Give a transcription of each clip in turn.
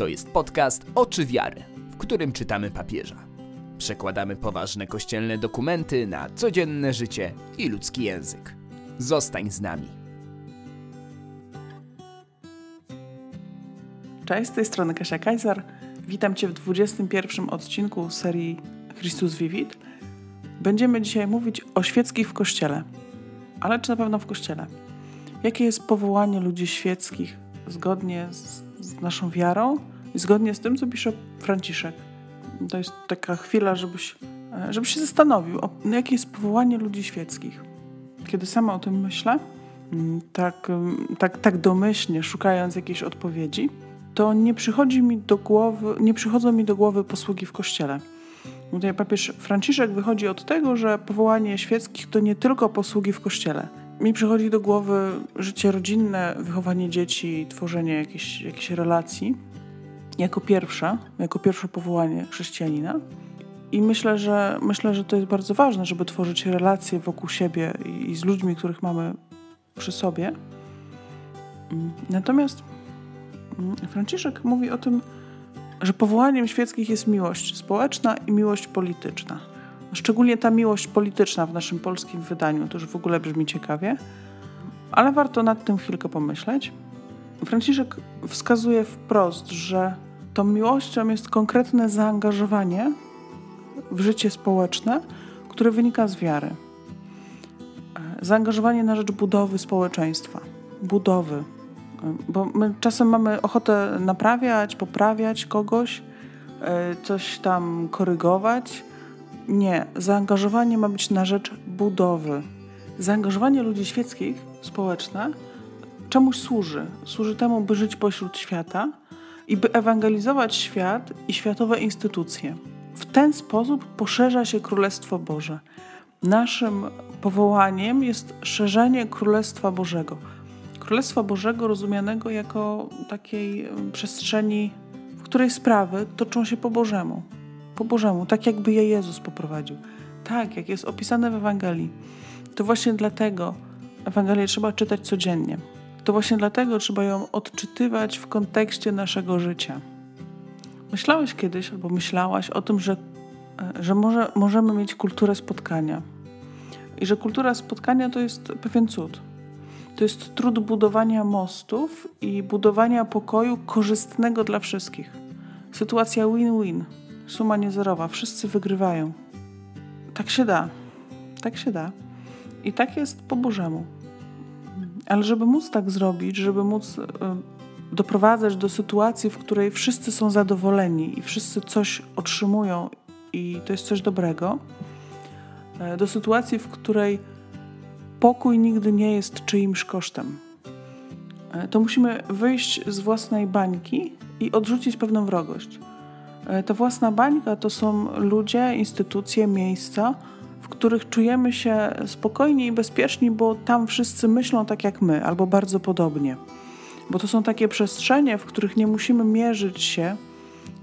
To jest podcast Oczy Wiary, w którym czytamy papieża. Przekładamy poważne kościelne dokumenty na codzienne życie i ludzki język. Zostań z nami. Cześć, z tej strony Kasia Kajzar. Witam Cię w 21 odcinku serii Chrystus Vivit. Będziemy dzisiaj mówić o świeckich w Kościele. Ale czy na pewno w Kościele? Jakie jest powołanie ludzi świeckich zgodnie z, z naszą wiarą i zgodnie z tym, co pisze Franciszek? To jest taka chwila, żebyś, żebyś się zastanowił, o, jakie jest powołanie ludzi świeckich. Kiedy sama o tym myślę, mm, tak, mm, tak, tak domyślnie, szukając jakiejś odpowiedzi, to nie przychodzi mi do głowy, nie przychodzą mi do głowy posługi w kościele. Tutaj papież Franciszek wychodzi od tego, że powołanie świeckich to nie tylko posługi w kościele. Mi przychodzi do głowy życie rodzinne, wychowanie dzieci, tworzenie jakichś, jakichś relacji jako pierwsze, jako pierwsze powołanie chrześcijanina. I myślę że, myślę, że to jest bardzo ważne, żeby tworzyć relacje wokół siebie i, i z ludźmi, których mamy przy sobie. Natomiast Franciszek mówi o tym, że powołaniem świeckich jest miłość społeczna i miłość polityczna. Szczególnie ta miłość polityczna w naszym polskim wydaniu, to już w ogóle brzmi ciekawie, ale warto nad tym chwilkę pomyśleć. Franciszek wskazuje wprost, że tą miłością jest konkretne zaangażowanie w życie społeczne, które wynika z wiary. Zaangażowanie na rzecz budowy społeczeństwa, budowy bo my czasem mamy ochotę naprawiać, poprawiać kogoś, coś tam korygować. Nie, zaangażowanie ma być na rzecz budowy. Zaangażowanie ludzi świeckich, społeczne, czemuś służy. Służy temu, by żyć pośród świata i by ewangelizować świat i światowe instytucje. W ten sposób poszerza się Królestwo Boże. Naszym powołaniem jest szerzenie Królestwa Bożego Królestwa Bożego rozumianego jako takiej przestrzeni, w której sprawy toczą się po Bożemu. Po Bożemu, tak jakby je Jezus poprowadził. Tak, jak jest opisane w Ewangelii. To właśnie dlatego Ewangelię trzeba czytać codziennie. To właśnie dlatego trzeba ją odczytywać w kontekście naszego życia. Myślałeś kiedyś, albo myślałaś o tym, że, e, że może, możemy mieć kulturę spotkania. I że kultura spotkania to jest pewien cud to jest trud budowania mostów i budowania pokoju korzystnego dla wszystkich. Sytuacja win-win, suma niezerowa, wszyscy wygrywają. Tak się da, tak się da. I tak jest po Bożemu. Ale żeby móc tak zrobić, żeby móc y, doprowadzać do sytuacji, w której wszyscy są zadowoleni i wszyscy coś otrzymują i to jest coś dobrego, y, do sytuacji, w której pokój nigdy nie jest czyimś kosztem. E, to musimy wyjść z własnej bańki i odrzucić pewną wrogość. E, ta własna bańka to są ludzie, instytucje, miejsca, w których czujemy się spokojni i bezpieczni, bo tam wszyscy myślą tak jak my, albo bardzo podobnie. Bo to są takie przestrzenie, w których nie musimy mierzyć się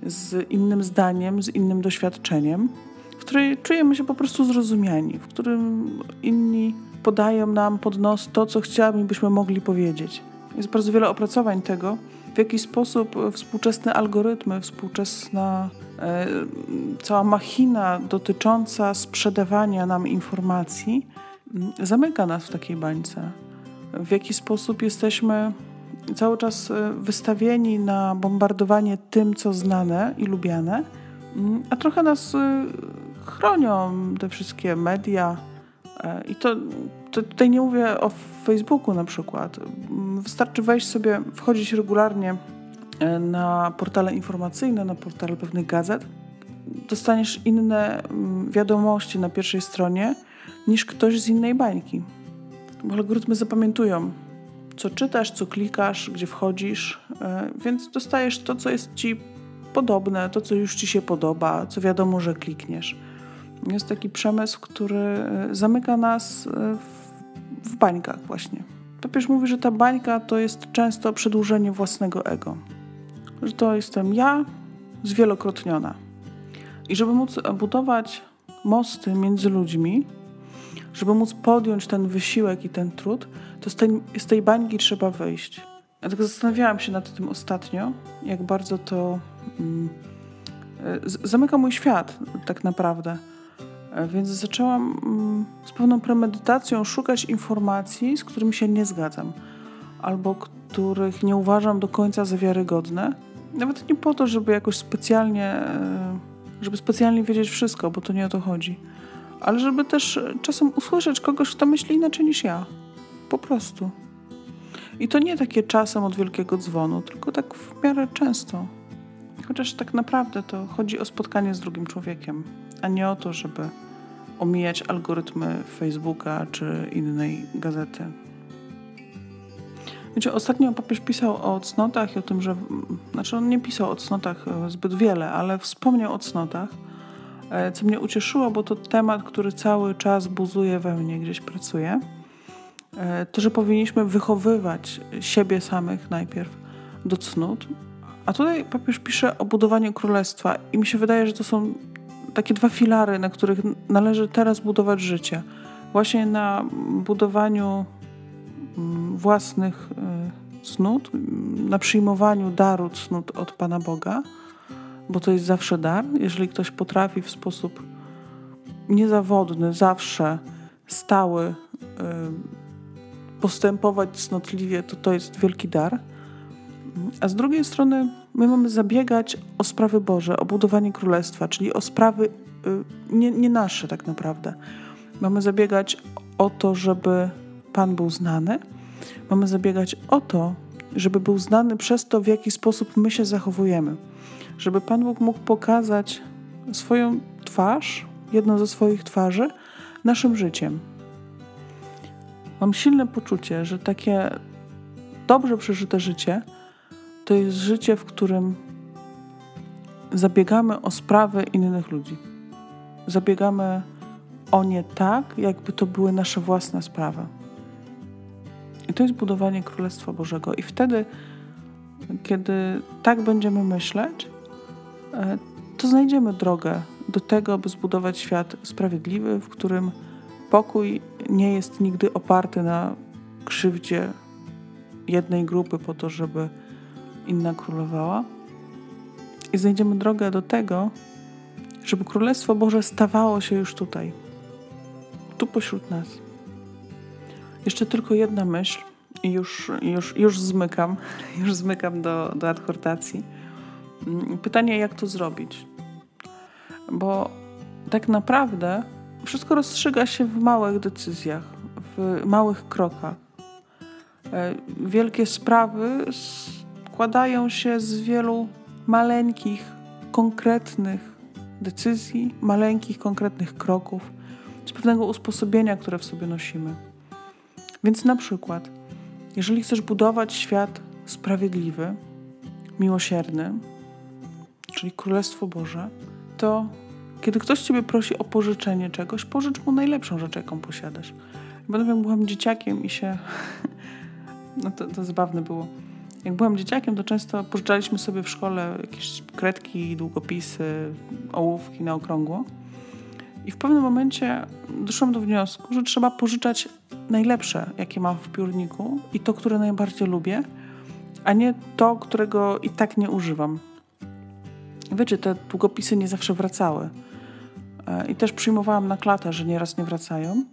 z innym zdaniem, z innym doświadczeniem, w której czujemy się po prostu zrozumiani, w którym inni podają nam pod nos to, co chciałabyśmy mogli powiedzieć. Jest bardzo wiele opracowań tego, w jaki sposób współczesne algorytmy, współczesna e, cała machina dotycząca sprzedawania nam informacji zamyka nas w takiej bańce. W jaki sposób jesteśmy cały czas e, wystawieni na bombardowanie tym, co znane i lubiane, a trochę nas e, chronią te wszystkie media, E, I to, to tutaj nie mówię o Facebooku na przykład. Wystarczy wejść sobie, wchodzić regularnie e, na portale informacyjne, na portale pewnych gazet. Dostaniesz inne mm, wiadomości na pierwszej stronie niż ktoś z innej bańki. Bo algorytmy zapamiętują, co czytasz, co klikasz, gdzie wchodzisz, e, więc dostajesz to, co jest ci podobne, to, co już ci się podoba, co wiadomo, że klikniesz. Jest taki przemysł, który e, zamyka nas w, w bańkach właśnie. Papież mówi, że ta bańka to jest często przedłużenie własnego ego. Że to jestem ja zwielokrotniona. I żeby móc budować mosty między ludźmi, żeby móc podjąć ten wysiłek i ten trud, to z tej, z tej bańki trzeba wyjść. ja tak zastanawiałam się nad tym ostatnio, jak bardzo to mm, zamyka mój świat tak naprawdę. Więc zaczęłam mm, z pewną premedytacją szukać informacji, z którymi się nie zgadzam, albo których nie uważam do końca za wiarygodne. Nawet nie po to, żeby jakoś specjalnie, e, żeby specjalnie wiedzieć wszystko, bo to nie o to chodzi, ale żeby też czasem usłyszeć kogoś, kto myśli inaczej niż ja. Po prostu. I to nie takie czasem od wielkiego dzwonu, tylko tak w miarę często. Chociaż tak naprawdę to chodzi o spotkanie z drugim człowiekiem, a nie o to, żeby omijać algorytmy Facebooka czy innej gazety. Wiecie, ostatnio papież pisał o cnotach i o tym, że. Znaczy, on nie pisał o cnotach e, zbyt wiele, ale wspomniał o cnotach, e, co mnie ucieszyło, bo to temat, który cały czas buzuje we mnie, gdzieś pracuje. To, że powinniśmy wychowywać siebie samych najpierw do cnót. A tutaj papież pisze o budowaniu królestwa, i mi się wydaje, że to są takie dwa filary, na których należy teraz budować życie. Właśnie na budowaniu mm, własnych y, cnót, na przyjmowaniu daru cnót od Pana Boga, bo to jest zawsze dar. Jeżeli ktoś potrafi w sposób niezawodny, zawsze stały y, postępować cnotliwie, to to jest wielki dar. A z drugiej strony my mamy zabiegać o sprawy Boże, o budowanie królestwa, czyli o sprawy y, nie, nie nasze tak naprawdę. Mamy zabiegać o to, żeby Pan był znany. Mamy zabiegać o to, żeby był znany przez to, w jaki sposób my się zachowujemy. Żeby Pan Bóg mógł pokazać swoją twarz, jedną ze swoich twarzy, naszym życiem. Mam silne poczucie, że takie dobrze przeżyte życie to jest życie, w którym zabiegamy o sprawy innych ludzi. Zabiegamy o nie tak, jakby to były nasze własne sprawy. I to jest budowanie Królestwa Bożego. I wtedy, kiedy tak będziemy myśleć, e, to znajdziemy drogę do tego, by zbudować świat sprawiedliwy, w którym pokój nie jest nigdy oparty na krzywdzie jednej grupy po to, żeby inna królowała. I znajdziemy drogę do tego, żeby Królestwo Boże stawało się już tutaj, tu pośród nas. Jeszcze tylko jedna myśl i już, już, już zmykam, już zmykam do, do adhortacji. Mm, pytanie, jak to zrobić? Bo tak naprawdę wszystko rozstrzyga się w małych decyzjach, w małych krokach. E, wielkie sprawy składają się z wielu maleńkich, konkretnych decyzji, maleńkich, konkretnych kroków, z pewnego usposobienia, które w sobie nosimy. Więc na przykład, jeżeli chcesz budować świat sprawiedliwy, miłosierny, czyli Królestwo Boże, to kiedy ktoś ciebie prosi o pożyczenie czegoś, pożycz mu najlepszą rzecz, jaką posiadasz. Pamiętam, jak byłam dzieciakiem i się... No to, to zabawne było jak byłam dzieciakiem, to często pożyczaliśmy sobie w szkole jakieś kredki, długopisy, ołówki na okrągło. I w pewnym momencie doszłam do wniosku, że trzeba pożyczać najlepsze, jakie mam w piórniku i to, które najbardziej lubię, a nie to, którego i tak nie używam. Wiecie, te długopisy nie zawsze wracały. E, I też przyjmowałam na klatę, że nieraz nie wracają.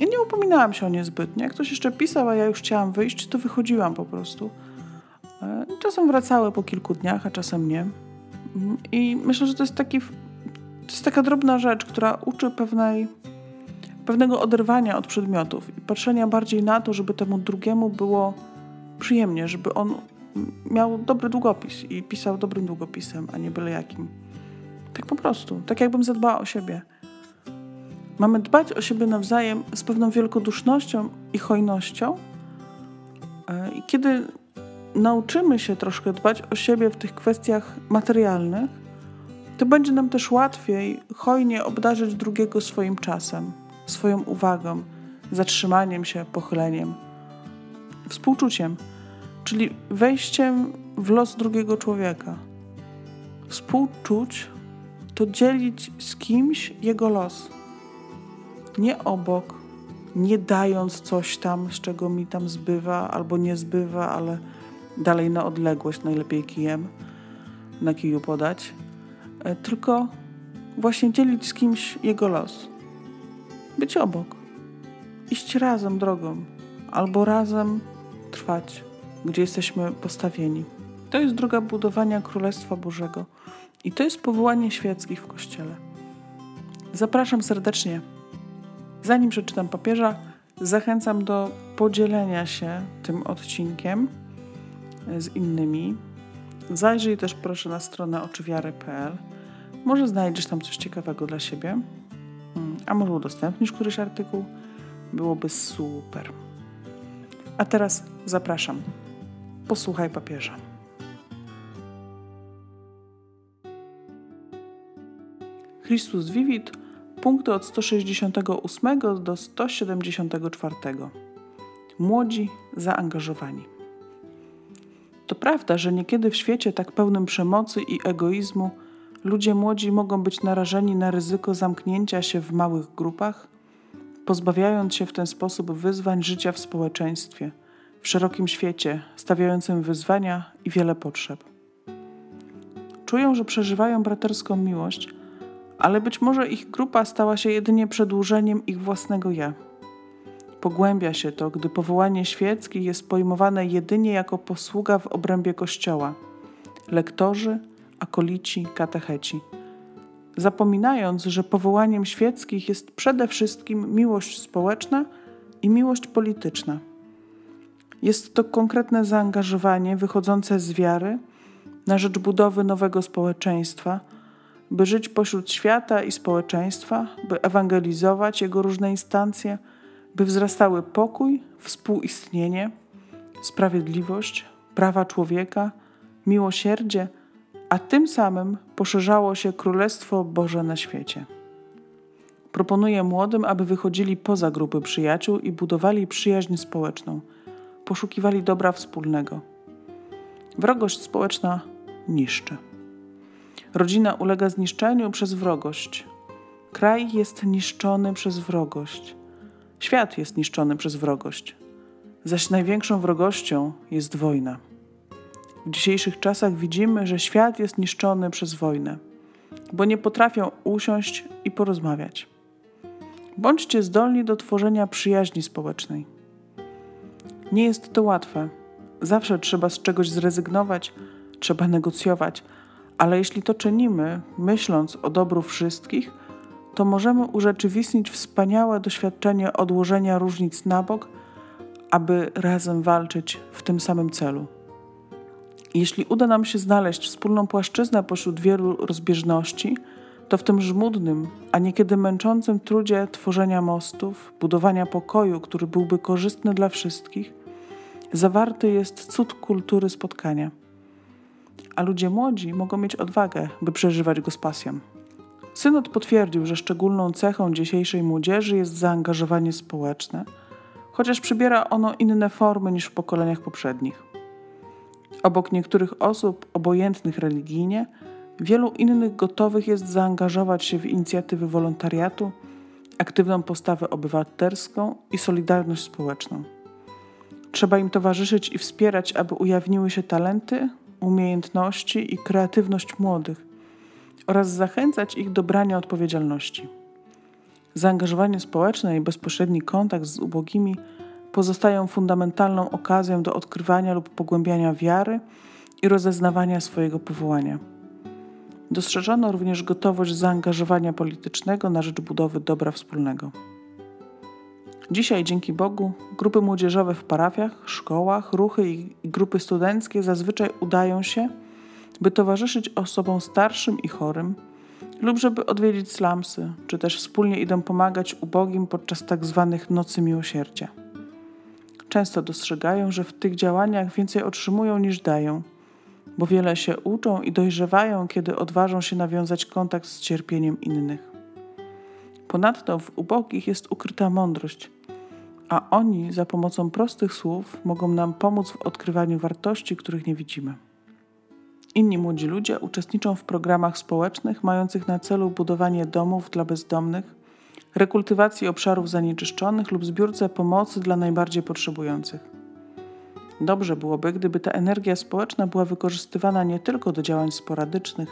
I nie upominałam się o nie zbytnio. Jak ktoś jeszcze pisał, a ja już chciałam wyjść, to wychodziłam po prostu. E, czasem wracały po kilku dniach, a czasem nie. Mhm. I myślę, że to jest, taki, to jest taka drobna rzecz, która uczy pewnej, pewnego oderwania od przedmiotów i patrzenia bardziej na to, żeby temu drugiemu było przyjemnie, żeby on miał dobry długopis i pisał dobrym długopisem, a nie byle jakim. Tak po prostu. Tak jakbym zadbała o siebie. Mamy dbać o siebie nawzajem z pewną wielkodusznością i hojnością. E, I kiedy nauczymy się troszkę dbać o siebie w tych kwestiach materialnych, to będzie nam też łatwiej hojnie obdarzyć drugiego swoim czasem, swoją uwagą, zatrzymaniem się, pochyleniem, współczuciem, czyli wejściem w los drugiego człowieka. Współczuć to dzielić z kimś jego los nie obok, nie dając coś tam, z czego mi tam zbywa albo nie zbywa, ale dalej na odległość, najlepiej kijem na kiju podać, e, tylko właśnie dzielić z kimś jego los. Być obok. Iść razem drogą, albo razem trwać, gdzie jesteśmy postawieni. To jest droga budowania Królestwa Bożego i to jest powołanie świeckich w Kościele. Zapraszam serdecznie. Zanim przeczytam papieża, zachęcam do podzielenia się tym odcinkiem z innymi. Zajrzyj też proszę na stronę oczywiary.pl. Może znajdziesz tam coś ciekawego dla siebie, hmm, a może udostępnisz któryś artykuł. Byłoby super. A teraz zapraszam. Posłuchaj papieża. Chrystus Vivit, punkty od 168 do 174. Młodzi zaangażowani. To prawda, że niekiedy w świecie tak pełnym przemocy i egoizmu ludzie młodzi mogą być narażeni na ryzyko zamknięcia się w małych grupach, pozbawiając się w ten sposób wyzwań życia w społeczeństwie, w szerokim świecie, stawiającym wyzwania i wiele potrzeb. Czują, że przeżywają braterską miłość, ale być może ich grupa stała się jedynie przedłużeniem ich własnego ja. Pogłębia się to, gdy powołanie świeckie jest pojmowane jedynie jako posługa w obrębie Kościoła lektorzy, akolici, katecheci. Zapominając, że powołaniem świeckich jest przede wszystkim miłość społeczna i miłość polityczna. Jest to konkretne zaangażowanie wychodzące z wiary na rzecz budowy nowego społeczeństwa, by żyć pośród świata i społeczeństwa, by ewangelizować jego różne instancje by wzrastały pokój, współistnienie, sprawiedliwość, prawa człowieka, miłosierdzie, a tym samym poszerzało się Królestwo Boże na świecie. Proponuję młodym, aby wychodzili poza grupy przyjaciół i budowali przyjaźń społeczną, poszukiwali dobra wspólnego. Wrogość społeczna niszczy. Rodzina ulega zniszczeniu przez wrogość. Kraj jest niszczony przez wrogość. Świat jest niszczony przez wrogość, zaś największą wrogością jest wojna. W dzisiejszych czasach widzimy, że świat jest niszczony przez wojnę, bo nie potrafią usiąść i porozmawiać. Bądźcie zdolni do tworzenia przyjaźni społecznej. Nie jest to łatwe. Zawsze trzeba z czegoś zrezygnować, trzeba negocjować, ale jeśli to czynimy, myśląc o dobru wszystkich, to możemy urzeczywistnić wspaniałe doświadczenie odłożenia różnic na bok, aby razem walczyć w tym samym celu. Jeśli uda nam się znaleźć wspólną płaszczyznę pośród wielu rozbieżności, to w tym żmudnym, a niekiedy męczącym trudzie tworzenia mostów, budowania pokoju, który byłby korzystny dla wszystkich, zawarty jest cud kultury spotkania. A ludzie młodzi mogą mieć odwagę, by przeżywać go z pasją. Synod potwierdził, że szczególną cechą dzisiejszej młodzieży jest zaangażowanie społeczne, chociaż przybiera ono inne formy niż w pokoleniach poprzednich. Obok niektórych osób obojętnych religijnie, wielu innych gotowych jest zaangażować się w inicjatywy wolontariatu, aktywną postawę obywatelską i solidarność społeczną. Trzeba im towarzyszyć i wspierać, aby ujawniły się talenty, umiejętności i kreatywność młodych oraz zachęcać ich do brania odpowiedzialności. Zaangażowanie społeczne i bezpośredni kontakt z ubogimi pozostają fundamentalną okazją do odkrywania lub pogłębiania wiary i rozeznawania swojego powołania. Dostrzeżono również gotowość zaangażowania politycznego na rzecz budowy dobra wspólnego. Dzisiaj, dzięki Bogu, grupy młodzieżowe w parafiach, szkołach, ruchy i grupy studenckie zazwyczaj udają się by towarzyszyć osobom starszym i chorym, lub żeby odwiedzić slamsy, czy też wspólnie idą pomagać ubogim podczas tak zwanych nocy miłosierdzia. Często dostrzegają, że w tych działaniach więcej otrzymują niż dają, bo wiele się uczą i dojrzewają, kiedy odważą się nawiązać kontakt z cierpieniem innych. Ponadto w ubogich jest ukryta mądrość, a oni za pomocą prostych słów mogą nam pomóc w odkrywaniu wartości, których nie widzimy. Inni młodzi ludzie uczestniczą w programach społecznych mających na celu budowanie domów dla bezdomnych, rekultywacji obszarów zanieczyszczonych lub zbiórce pomocy dla najbardziej potrzebujących. Dobrze byłoby, gdyby ta energia społeczna była wykorzystywana nie tylko do działań sporadycznych,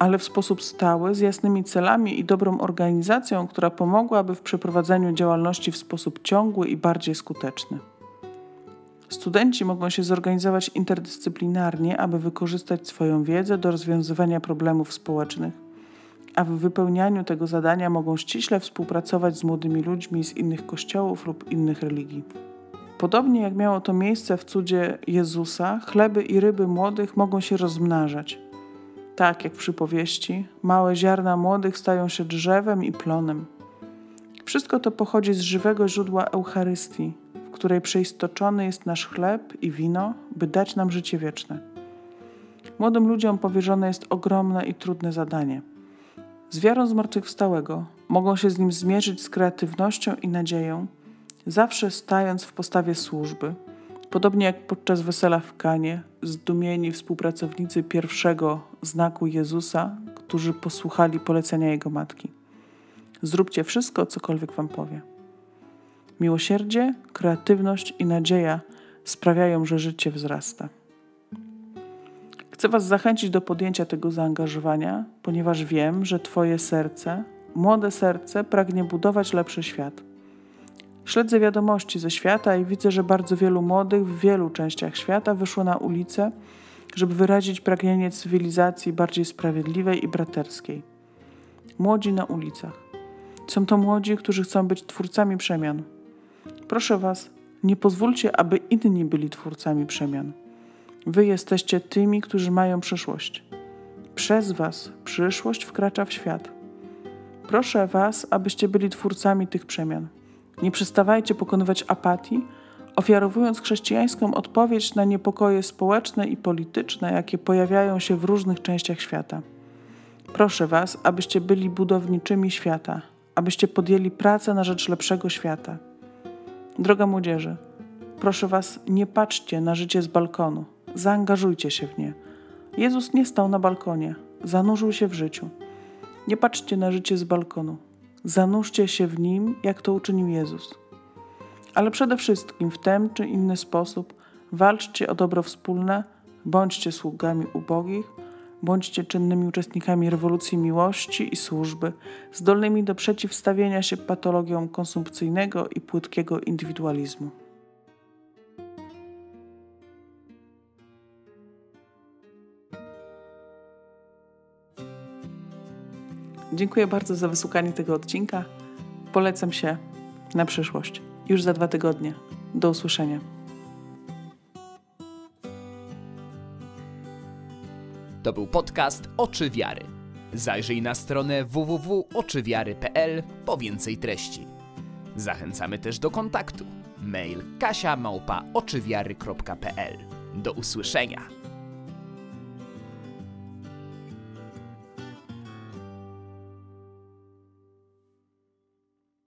ale w sposób stały, z jasnymi celami i dobrą organizacją, która pomogłaby w przeprowadzeniu działalności w sposób ciągły i bardziej skuteczny. Studenci mogą się zorganizować interdyscyplinarnie, aby wykorzystać swoją wiedzę do rozwiązywania problemów społecznych, a w wypełnianiu tego zadania mogą ściśle współpracować z młodymi ludźmi z innych kościołów lub innych religii. Podobnie jak miało to miejsce w cudzie Jezusa, chleby i ryby młodych mogą się rozmnażać. Tak jak w przypowieści, małe ziarna młodych stają się drzewem i plonem. Wszystko to pochodzi z żywego źródła Eucharystii, w której przeistoczony jest nasz chleb i wino, by dać nam życie wieczne. Młodym ludziom powierzone jest ogromne i trudne zadanie. Z wiarą zmartwychwstałego mogą się z nim zmierzyć z kreatywnością i nadzieją, zawsze stając w postawie służby, podobnie jak podczas wesela w Kanie, zdumieni współpracownicy pierwszego znaku Jezusa, którzy posłuchali polecenia Jego matki. Zróbcie wszystko, cokolwiek Wam powie. Miłosierdzie, kreatywność i nadzieja sprawiają, że życie wzrasta. Chcę Was zachęcić do podjęcia tego zaangażowania, ponieważ wiem, że Twoje serce, młode serce, pragnie budować lepszy świat. Śledzę wiadomości ze świata i widzę, że bardzo wielu młodych w wielu częściach świata wyszło na ulicę, żeby wyrazić pragnienie cywilizacji bardziej sprawiedliwej i braterskiej. Młodzi na ulicach. Są to młodzi, którzy chcą być twórcami przemian. Proszę Was, nie pozwólcie, aby inni byli twórcami przemian. Wy jesteście tymi, którzy mają przyszłość. Przez Was przyszłość wkracza w świat. Proszę Was, abyście byli twórcami tych przemian. Nie przestawajcie pokonywać apatii, ofiarowując chrześcijańską odpowiedź na niepokoje społeczne i polityczne, jakie pojawiają się w różnych częściach świata. Proszę Was, abyście byli budowniczymi świata, abyście podjęli pracę na rzecz lepszego świata. Droga młodzieży, proszę Was, nie patrzcie na życie z balkonu, zaangażujcie się w nie. Jezus nie stał na balkonie, zanurzył się w życiu. Nie patrzcie na życie z balkonu, Zanurzcie się w nim, jak to uczynił Jezus. Ale przede wszystkim w ten czy inny sposób walczcie o dobro wspólne, bądźcie sługami ubogich, bądźcie czynnymi uczestnikami rewolucji miłości i służby, zdolnymi do przeciwstawienia się patologiom konsumpcyjnego i płytkiego indywidualizmu. Dziękuję bardzo za wysłuchanie tego odcinka. Polecam się na przyszłość. Już za dwa tygodnie. Do usłyszenia. To był podcast Oczy Wiary. Zajrzyj na stronę www.oczywiary.pl po więcej treści. Zachęcamy też do kontaktu. Mail kasia Do usłyszenia.